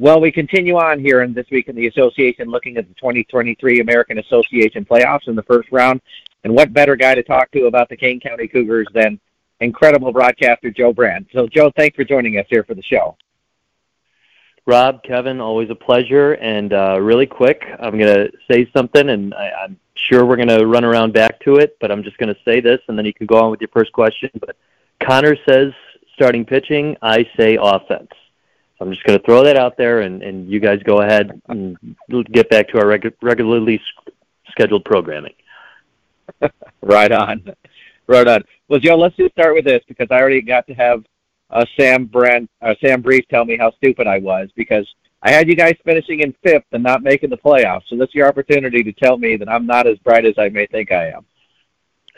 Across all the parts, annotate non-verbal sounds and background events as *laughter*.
Well, we continue on here in this week in the association looking at the 2023 American Association playoffs in the first round. And what better guy to talk to about the Kane County Cougars than incredible broadcaster Joe Brand. So, Joe, thanks for joining us here for the show. Rob, Kevin, always a pleasure. And uh, really quick, I'm going to say something, and I, I'm sure we're going to run around back to it, but I'm just going to say this, and then you can go on with your first question. But Connor says starting pitching, I say offense. I'm just going to throw that out there, and, and you guys go ahead and get back to our regu- regularly scheduled programming. *laughs* right on, right on. Well, Joe, let's just start with this because I already got to have uh, Sam Brand, uh, Sam Brief tell me how stupid I was because I had you guys finishing in fifth and not making the playoffs. So this is your opportunity to tell me that I'm not as bright as I may think I am.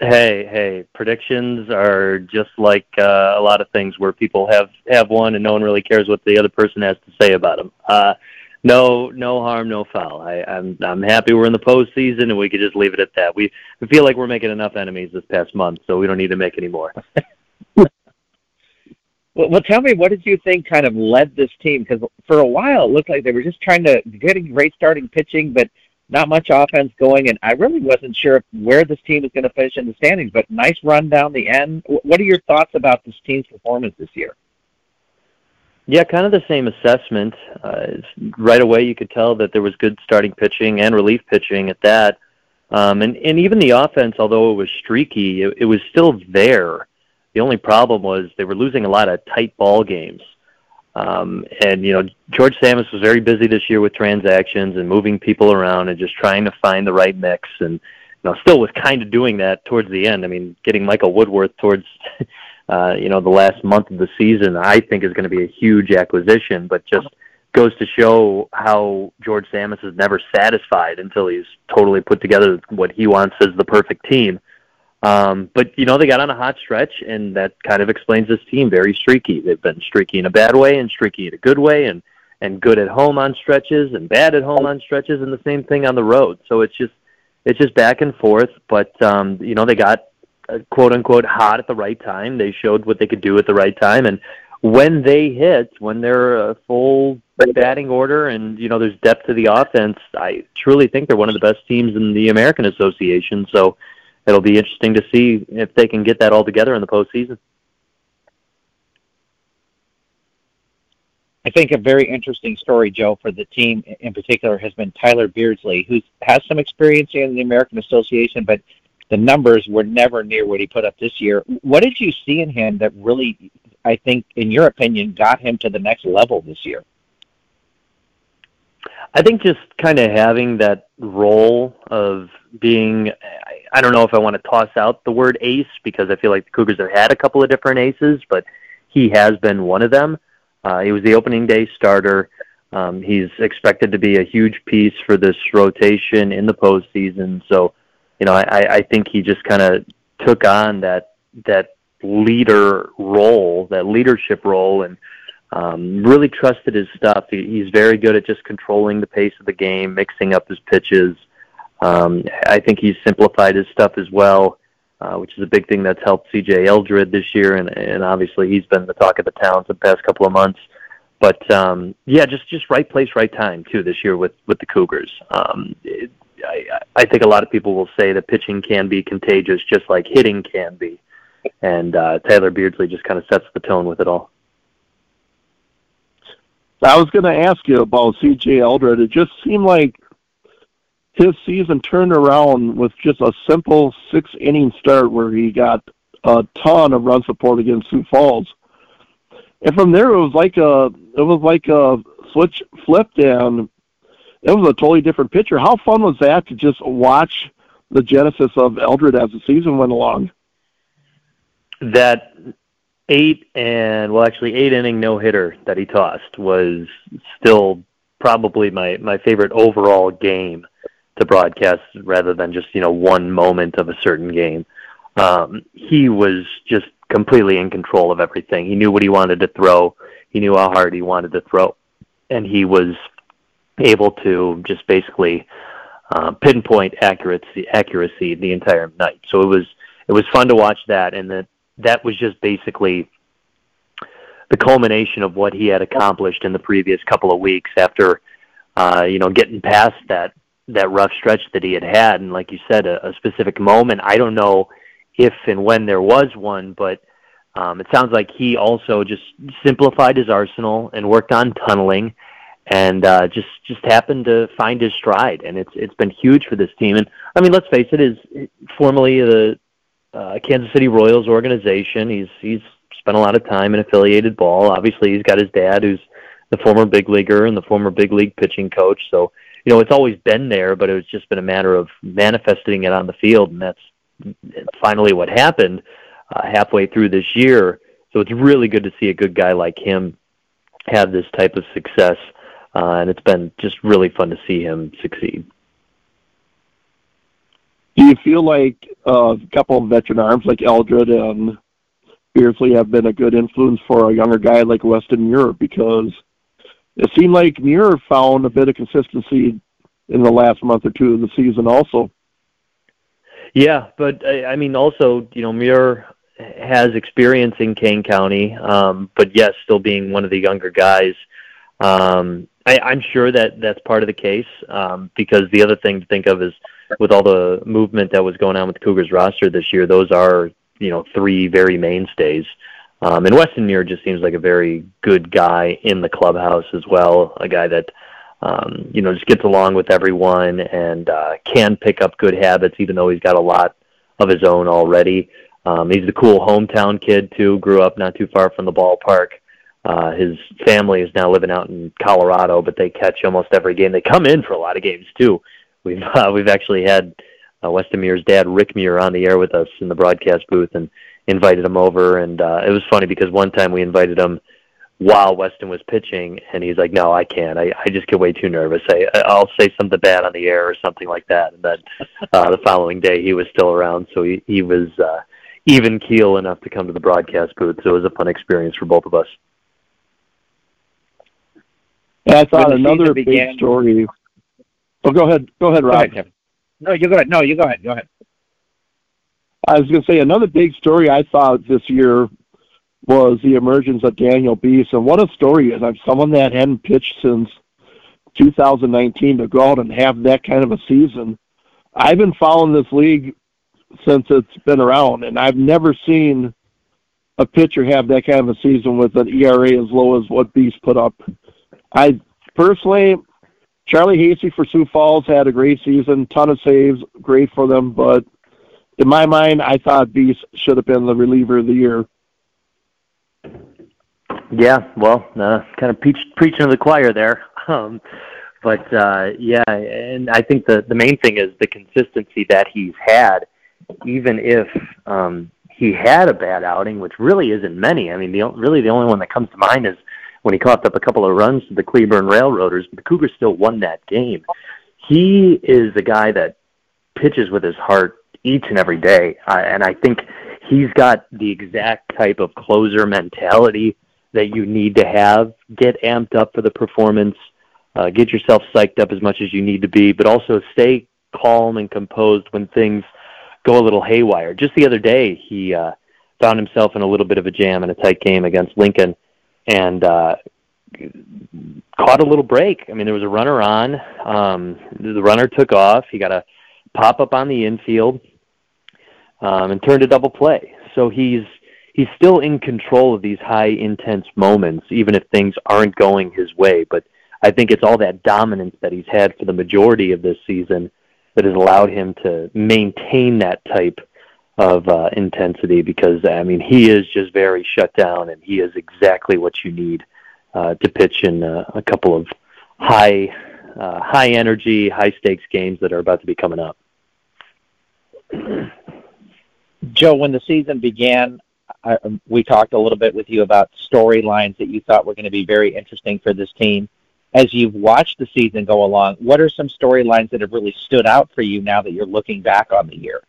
Hey, hey, predictions are just like uh, a lot of things where people have have one and no one really cares what the other person has to say about them. Uh, no, no harm, no foul. I, I'm I'm happy we're in the postseason and we could just leave it at that. We, feel like we're making enough enemies this past month, so we don't need to make any more. *laughs* well, well, tell me, what did you think kind of led this team? Because for a while it looked like they were just trying to get a great starting pitching, but not much offense going, and I really wasn't sure where this team was going to finish in the standings. But nice run down the end. What are your thoughts about this team's performance this year? Yeah, kind of the same assessment. Uh, right away, you could tell that there was good starting pitching and relief pitching at that, um, and and even the offense, although it was streaky, it, it was still there. The only problem was they were losing a lot of tight ball games. Um, and you know, George Tsamis was very busy this year with transactions and moving people around and just trying to find the right mix. And you know, still was kind of doing that towards the end. I mean, getting Michael Woodworth towards *laughs* uh, you know the last month of the season, I think is going to be a huge acquisition. But just goes to show how George Tsamis is never satisfied until he's totally put together what he wants as the perfect team. Um, but you know they got on a hot stretch, and that kind of explains this team. Very streaky. They've been streaky in a bad way and streaky in a good way, and and good at home on stretches and bad at home on stretches, and the same thing on the road. So it's just it's just back and forth. But um, you know they got uh, quote unquote hot at the right time. They showed what they could do at the right time, and when they hit, when they're a full batting order, and you know there's depth to the offense, I truly think they're one of the best teams in the American Association. So it'll be interesting to see if they can get that all together in the postseason. I think a very interesting story, Joe, for the team in particular has been Tyler Beardsley, who has some experience in the American Association, but the numbers were never near what he put up this year. What did you see in him that really, I think, in your opinion, got him to the next level this year? I think just kind of having that role of being, I don't know if I want to toss out the word ace because I feel like the Cougars have had a couple of different aces, but he has been one of them. Uh, he was the opening day starter. Um, he's expected to be a huge piece for this rotation in the postseason. So, you know, I, I think he just kind of took on that that leader role, that leadership role, and um, really trusted his stuff. He, he's very good at just controlling the pace of the game, mixing up his pitches. Um, I think he's simplified his stuff as well, uh, which is a big thing that's helped C.J. Eldred this year, and, and obviously he's been the talk of the town for the past couple of months. But um, yeah, just just right place, right time too this year with with the Cougars. Um, it, I, I think a lot of people will say that pitching can be contagious, just like hitting can be, and uh, Tyler Beardsley just kind of sets the tone with it all. I was going to ask you about C.J. Eldred. It just seemed like his season turned around with just a simple six inning start where he got a ton of run support against Sioux Falls. And from there it was like a it was like a switch flipped and it was a totally different picture. How fun was that to just watch the genesis of Eldred as the season went along? That eight and well actually eight inning no hitter that he tossed was still probably my my favorite overall game to broadcast rather than just you know one moment of a certain game. Um he was just completely in control of everything. He knew what he wanted to throw. He knew how hard he wanted to throw. And he was able to just basically uh, pinpoint accuracy accuracy the entire night. So it was it was fun to watch that. And that that was just basically the culmination of what he had accomplished in the previous couple of weeks after uh, you know getting past that that rough stretch that he had had, and like you said, a, a specific moment. I don't know if and when there was one, but um, it sounds like he also just simplified his arsenal and worked on tunneling, and uh, just just happened to find his stride. And it's it's been huge for this team. And I mean, let's face it, is formerly the uh, Kansas City Royals organization. He's he's spent a lot of time in affiliated ball. Obviously, he's got his dad, who's the former big leaguer and the former big league pitching coach. So you know, it's always been there, but it's just been a matter of manifesting it on the field, and that's finally what happened uh, halfway through this year. So it's really good to see a good guy like him have this type of success, uh, and it's been just really fun to see him succeed. You feel like uh, a couple of veteran arms like Eldred and Beardsley have been a good influence for a younger guy like Weston Muir? Because it seemed like Muir found a bit of consistency in the last month or two of the season also. Yeah, but I mean, also, you know, Muir has experience in Kane County, um, but yes, still being one of the younger guys. Um, I, I'm sure that that's part of the case um, because the other thing to think of is with all the movement that was going on with the Cougars roster this year, those are you know three very mainstays. Um, and Weston Muir just seems like a very good guy in the clubhouse as well, a guy that um, you know, just gets along with everyone and uh, can pick up good habits, even though he's got a lot of his own already. Um, he's the cool hometown kid too. Grew up not too far from the ballpark. Uh, his family is now living out in Colorado, but they catch almost every game. They come in for a lot of games too. We've uh, we've actually had uh, Weston Muir's dad, Rick Muir, on the air with us in the broadcast booth and invited him over. And uh, it was funny because one time we invited him while Weston was pitching, and he's like, "No, I can't. I, I just get way too nervous. I, I'll say something bad on the air or something like that." And then *laughs* uh, the following day, he was still around, so he he was uh, even keel enough to come to the broadcast booth. So it was a fun experience for both of us. Yeah, I thought another big began, story. Oh, go ahead. Go ahead, Rob. Go ahead, no, you go ahead. No, you go ahead. Go ahead. I was going to say another big story I thought this year was the emergence of Daniel Beese. And what a story is. I'm someone that hadn't pitched since 2019 to go out and have that kind of a season. I've been following this league since it's been around, and I've never seen a pitcher have that kind of a season with an ERA as low as what Beese put up. I personally, Charlie Hasty for Sioux Falls had a great season, ton of saves, great for them, but in my mind, I thought Beese should have been the reliever of the year. Yeah, well, uh, kind of preach, preaching to the choir there. *laughs* Um, but uh, yeah, and I think the the main thing is the consistency that he's had, even if um, he had a bad outing, which really isn't many. I mean, the really the only one that comes to mind is when he coughed up a couple of runs to the Cleburne Railroaders, the Cougars still won that game. He is a guy that pitches with his heart each and every day, uh, and I think he's got the exact type of closer mentality that you need to have. Get amped up for the performance. Uh, get yourself psyched up as much as you need to be, but also stay calm and composed when things go a little haywire. Just the other day, he uh, found himself in a little bit of a jam in a tight game against Lincoln, and uh, caught a little break. I mean, there was a runner on. Um, the runner took off. He got a pop up on the infield um, and turned a double play. So he's he's still in control of these high intense moments, even if things aren't going his way. But I think it's all that dominance that he's had for the majority of this season that has allowed him to maintain that type of uh, intensity. Because I mean, he is just very shut down, and he is exactly what you need uh, to pitch in uh, a couple of high, uh, high energy, high stakes games that are about to be coming up. Joe, when the season began, I, we talked a little bit with you about storylines that you thought were going to be very interesting for this team. As you've watched the season go along, what are some storylines that have really stood out for you now that you're looking back on the year?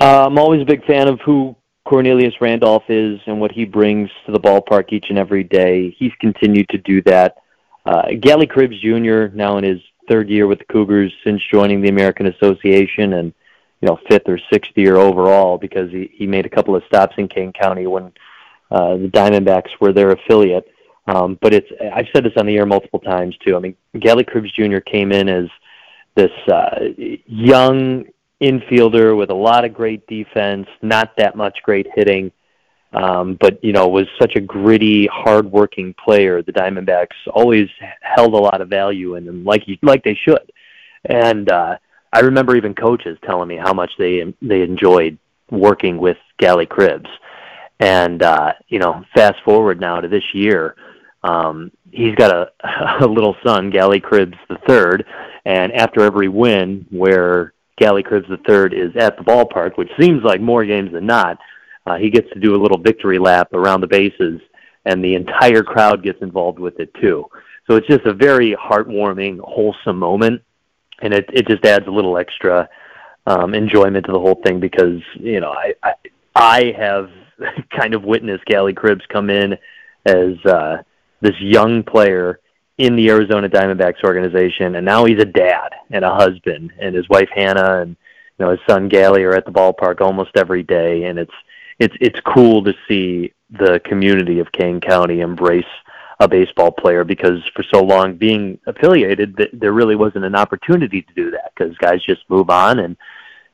Uh, I'm always a big fan of who Cornelius Randolph is and what he brings to the ballpark each and every day. He's continued to do that. Uh, Galli Cribbs Jr. now in his third year with the Cougars since joining the American Association and you know fifth or sixth year overall because he he made a couple of stops in Kane County when uh, the Diamondbacks were their affiliate. Um, but it's I've said this on the air multiple times too. I mean, Galli Cribbs Jr. came in as this uh, young infielder with a lot of great defense, not that much great hitting, um, but you know was such a gritty, hard-working player. The Diamondbacks always held a lot of value in him, like like they should. And uh, I remember even coaches telling me how much they they enjoyed working with Galli Cribbs. And uh, you know, fast forward now to this year, um, he's got a, *laughs* a little son, Galli Cribbs the third, and after every win, where Galli Cribbs the third is at the ballpark, which seems like more games than not, uh, he gets to do a little victory lap around the bases, and the entire crowd gets involved with it too. So it's just a very heartwarming, wholesome moment, and it it just adds a little extra um, enjoyment to the whole thing because you know I I, I have *laughs* kind of witnessed Galli Cribbs come in as uh, this young player in the Arizona Diamondbacks organization, and now he's a dad and a husband, and his wife Hannah and you know his son Galli are at the ballpark almost every day, and it's it's it's cool to see the community of Kane County embrace a baseball player because for so long being affiliated, th- there really wasn't an opportunity to do that because guys just move on and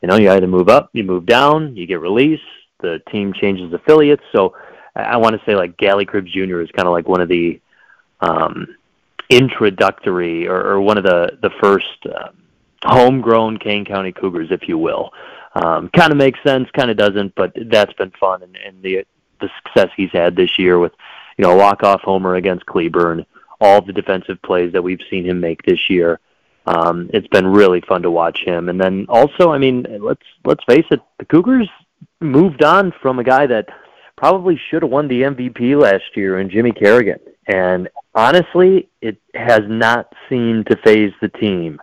you know you either move up, you move down, you get released, the team changes affiliates. So I want to say like Galli Cribbs Jr. is kind of like one of the um, introductory or, or one of the the first um, homegrown Kane County Cougars, if you will. Um, kind of makes sense, kind of doesn't, but that's been fun and, and the the success he's had this year with you know a walk off homer against Cleburne, all the defensive plays that we've seen him make this year. Um, it's been really fun to watch him, and then also, I mean, let's let's face it, the Cougars moved on from a guy that probably should have won the MVP last year in Jimmy Kerrigan. And honestly, it has not seemed to phase the team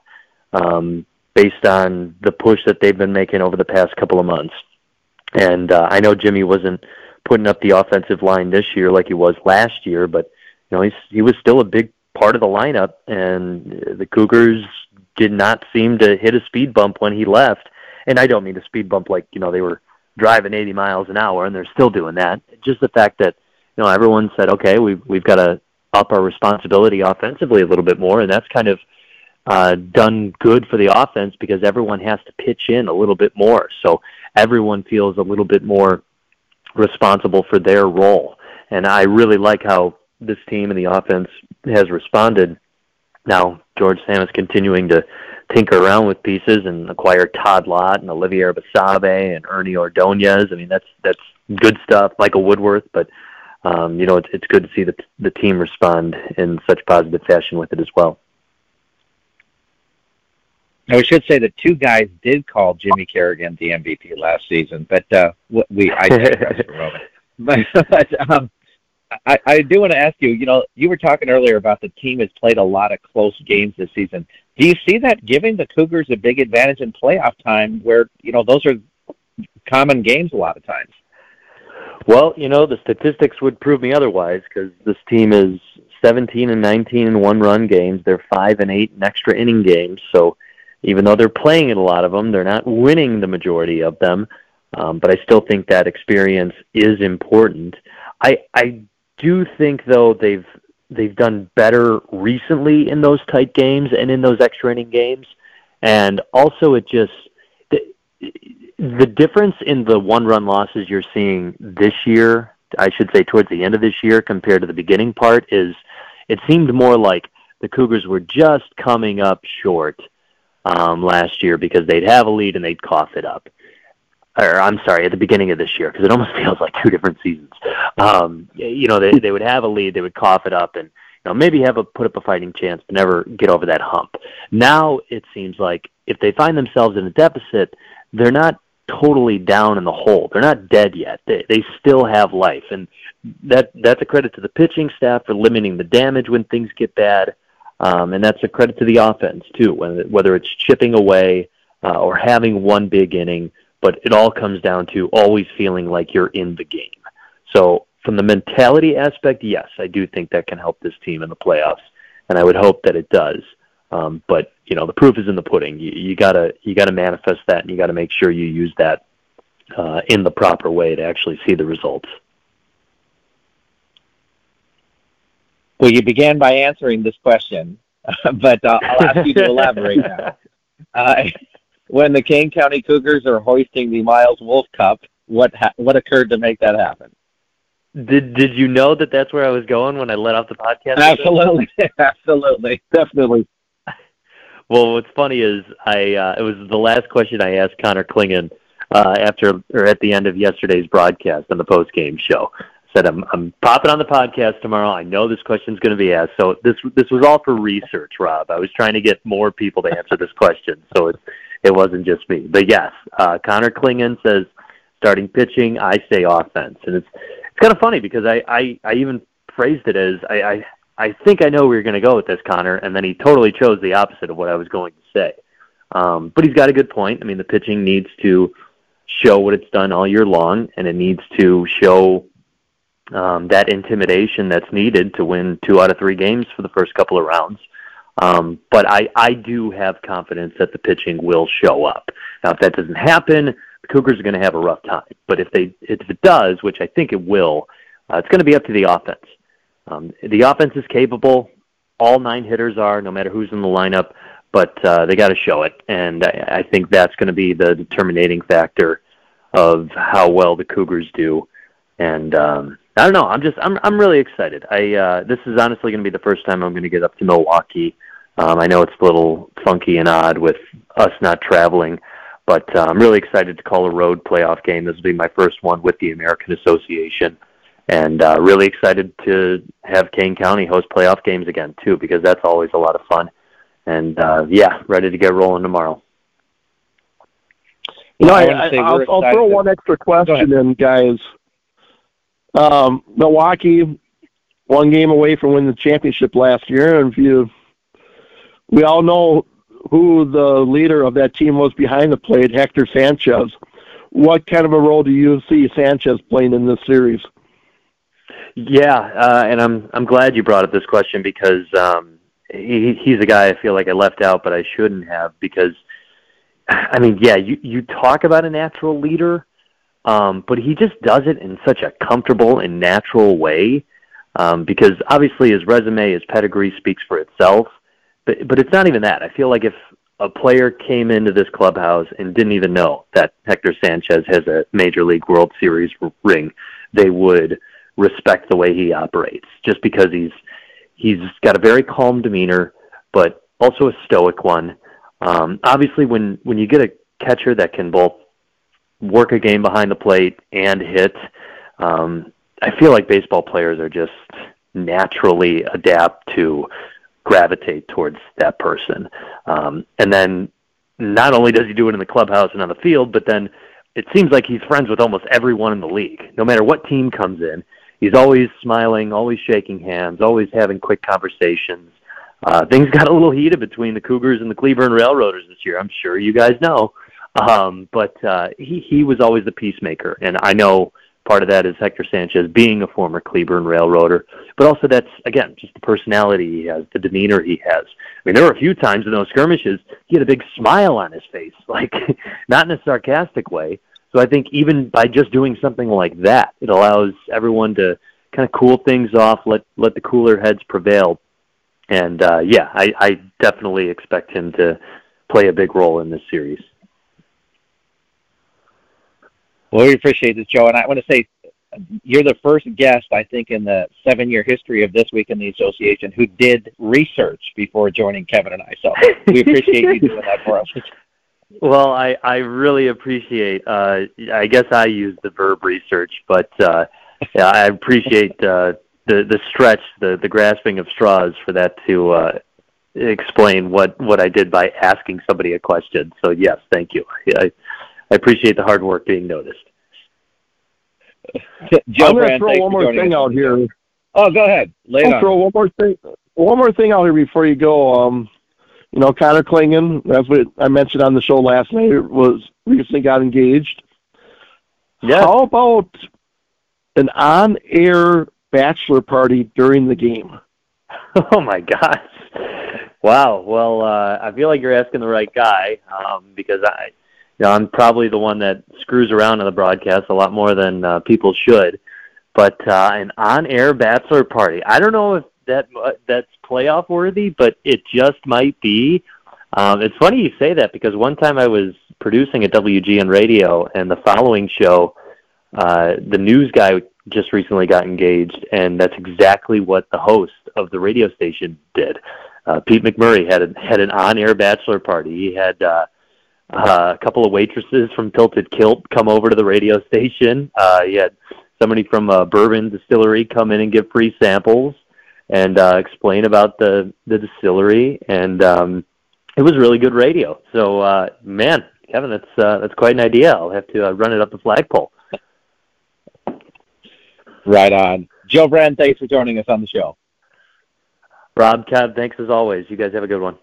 um, based on the push that they've been making over the past couple of months. And uh, I know Jimmy wasn't putting up the offensive line this year like he was last year, but you know he's, he was still a big part of the lineup, and the Cougars did not seem to hit a speed bump when he left. And I don't mean a speed bump like you know they were driving 80 miles an hour, and they're still doing that. Just the fact that you know everyone said, okay, we've we've got to up our responsibility offensively a little bit more, and that's kind of uh, done good for the offense because everyone has to pitch in a little bit more. So everyone feels a little bit more responsible for their role, and I really like how this team and the offense has responded. Now George Sam is continuing to tinker around with pieces and acquire Todd Lott and Olivier Basabe and Ernie Ordonez. I mean, that's that's good stuff. Michael Woodworth, but um, you know, it's it's good to see the the team respond in such positive fashion with it as well. Now we should say that two guys did call Jimmy Kerrigan the MVP last season, but uh, we I *laughs* digress for a moment. But, but um, I, I do want to ask you. You know, you were talking earlier about the team has played a lot of close games this season. Do you see that giving the Cougars a big advantage in playoff time, where you know those are common games a lot of times? Well, you know the statistics would prove me otherwise because this team is 17 and 19 in one-run games. They're five and eight in extra inning games. So even though they're playing in a lot of them, they're not winning the majority of them. Um, but I still think that experience is important. I I do think though they've they've done better recently in those tight games and in those extra inning games, and also it just the, difference in the one run losses you're seeing this year. I should say towards the end of this year compared to the beginning part is it seemed more like the Cougars were just coming up short um, last year because they'd have a lead and they'd cough it up or I'm sorry, at the beginning of this year, because it almost *laughs* feels like two different seasons. Um, you know, they they would have a lead, they would cough it up, and you know maybe have a put up a fighting chance, but never get over that hump. Now it seems like if they find themselves in a deficit, they're not totally down in the hole. They're not dead yet. They they still have life, and that that's a credit to the pitching staff for limiting the damage when things get bad, um, and that's a credit to the offense too. Whether it's chipping away uh, or having one big inning but it all comes down to always feeling like you're in the game. So from the mentality aspect, yes, I do think that can help this team in the playoffs, and I would hope that it does. Um, but you know, the proof is in the pudding. You, you gotta you gotta manifest that, and you gotta make sure you use that uh, in the proper way to actually see the results. Well, you began by answering this question, *laughs* but uh, I'll ask you to elaborate now. *laughs* Uh, when the Kane County Cougars are hoisting the Miles Wolff Cup, what ha- what occurred to make that happen? Did Did you know that that's where I was going when I let off the podcast? Absolutely, *laughs* absolutely, definitely. Well, what's funny is I uh, it was the last question I asked Connor Clingan uh, after or at the end of yesterday's broadcast on the post game show. I said I'm I'm popping on the podcast tomorrow. I know this question's going to be asked, so this this was all for research, Rob. I was trying to get more people to answer this question, so it it wasn't just me. But yes, uh, Connor Clingan says starting pitching, I say offense, and it's it's kind of funny because I I, I even phrased it as I, I I think I know where you're going to go with this, Connor, and then he totally chose the opposite of what I was going to say. Um, but he's got a good point. I mean, the pitching needs to show what it's done all year long, and it needs to show um, that intimidation that's needed to win two out of three games for the first couple of rounds. Um, but I, I do have confidence that the pitching will show up. Now, if that doesn't happen, the Cougars are going to have a rough time. But if they, if it does, which I think it will, uh, it's going to be up to the offense. Um, the offense is capable. All nine hitters are, no matter who's in the lineup, but uh, they got to show it, and I, I think that's going to be the determining factor of how well the Cougars do. And um, I don't know. I'm just I'm I'm really excited. I uh, this is honestly going to be the first time I'm going to get up to Milwaukee. Um, I know it's a little funky and odd with us not traveling, but uh, I'm really excited to call a road playoff game. This will be my first one with the American Association and uh, really excited to have Kane County host playoff games again too, because that's always a lot of fun. And uh, yeah, ready to get rolling tomorrow. You know, I, I, I'll, I'll throw one extra question in, guys. Um, Milwaukee, one game away from winning the championship last year, and if you, we all know who the leader of that team was behind the plate, Hector Sanchez. What kind of a role do you see Sanchez playing in this series? Yeah, uh, and I'm I'm glad you brought up this question because um, he he's a guy I feel like I left out, but I shouldn't have because I mean, yeah, you you talk about a natural leader, um, but he just does it in such a comfortable and natural way. Um, because obviously his resume, his pedigree speaks for itself, but but it's not even that. I feel like if a player came into this clubhouse and didn't even know that Hector Sanchez has a Major League World Series ring, they would respect the way he operates just because he's he's got a very calm demeanor but also a stoic one. Um, obviously when when you get a catcher that can both work a game behind the plate and hit um, i feel like baseball players are just naturally adapt to gravitate towards that person. Um, and then not only does he do it in the clubhouse and on the field but then it seems like he's friends with almost everyone in the league. No matter what team comes in he's always smiling, always shaking hands, always having quick conversations. Uh, things got a little heated between the Cougars and the Cleburne Railroaders this year. I'm sure you guys know, um, but uh, he he was always the peacemaker, and I know part of that is Hector Sanchez being a former Cleburne Railroader, but also that's again just the personality he has, the demeanor he has. I mean, there were a few times in those skirmishes he had a big smile on his face, *laughs* like not in a sarcastic way, so I think even by just doing something like that, it allows everyone to kind of cool things off, let let the cooler heads prevail. And uh, yeah, I, I definitely expect him to play a big role in this series. Well, we appreciate this, Joe. And I want to say you're the first guest, I think, in the seven year history of This Week in the Association who did research before joining Kevin and I. So we appreciate you doing that for us. *laughs* Well, I I really appreciate. Uh, I guess I use the verb research, but uh, yeah, I appreciate uh, the the stretch, the the grasping of straws for that to uh, explain what what I did by asking somebody a question. So yes, thank you. I I appreciate the hard work being noticed. Joe I'm going to throw one more thing out here. Oh, go ahead. Lay I'll throw one more thing. One more thing out here before you go. Um, you know, Connor Clingan, that's what I mentioned on the show last night, was recently got engaged. Yeah. How about an on-air bachelor party during the game? *laughs* Oh my gosh! Wow. Well, uh, I feel like you're asking the right guy um, because I, you know, I'm probably the one that screws around on the broadcast a lot more than uh, people should. But uh, an on-air bachelor party, I don't know if that that's playoff worthy, but it just might be. Um, it's funny you say that because one time I was producing at WGN Radio, and the following show, uh, the news guy just recently got engaged, and that's exactly what the host of the radio station did. Uh, Pete McMurray had a, had an on-air bachelor party. He had uh, uh, a couple of waitresses from Tilted Kilt come over to the radio station. Uh, he had somebody from a bourbon distillery come in and give free samples and uh, explain about the the distillery, and um, it was really good radio. So, uh, man, Kevin, that's uh, that's quite an idea. I'll have to uh, run it up the flagpole. Right on. Joe Brand, thanks for joining us on the show. Rob, Kev, thanks as always. You guys have a good one.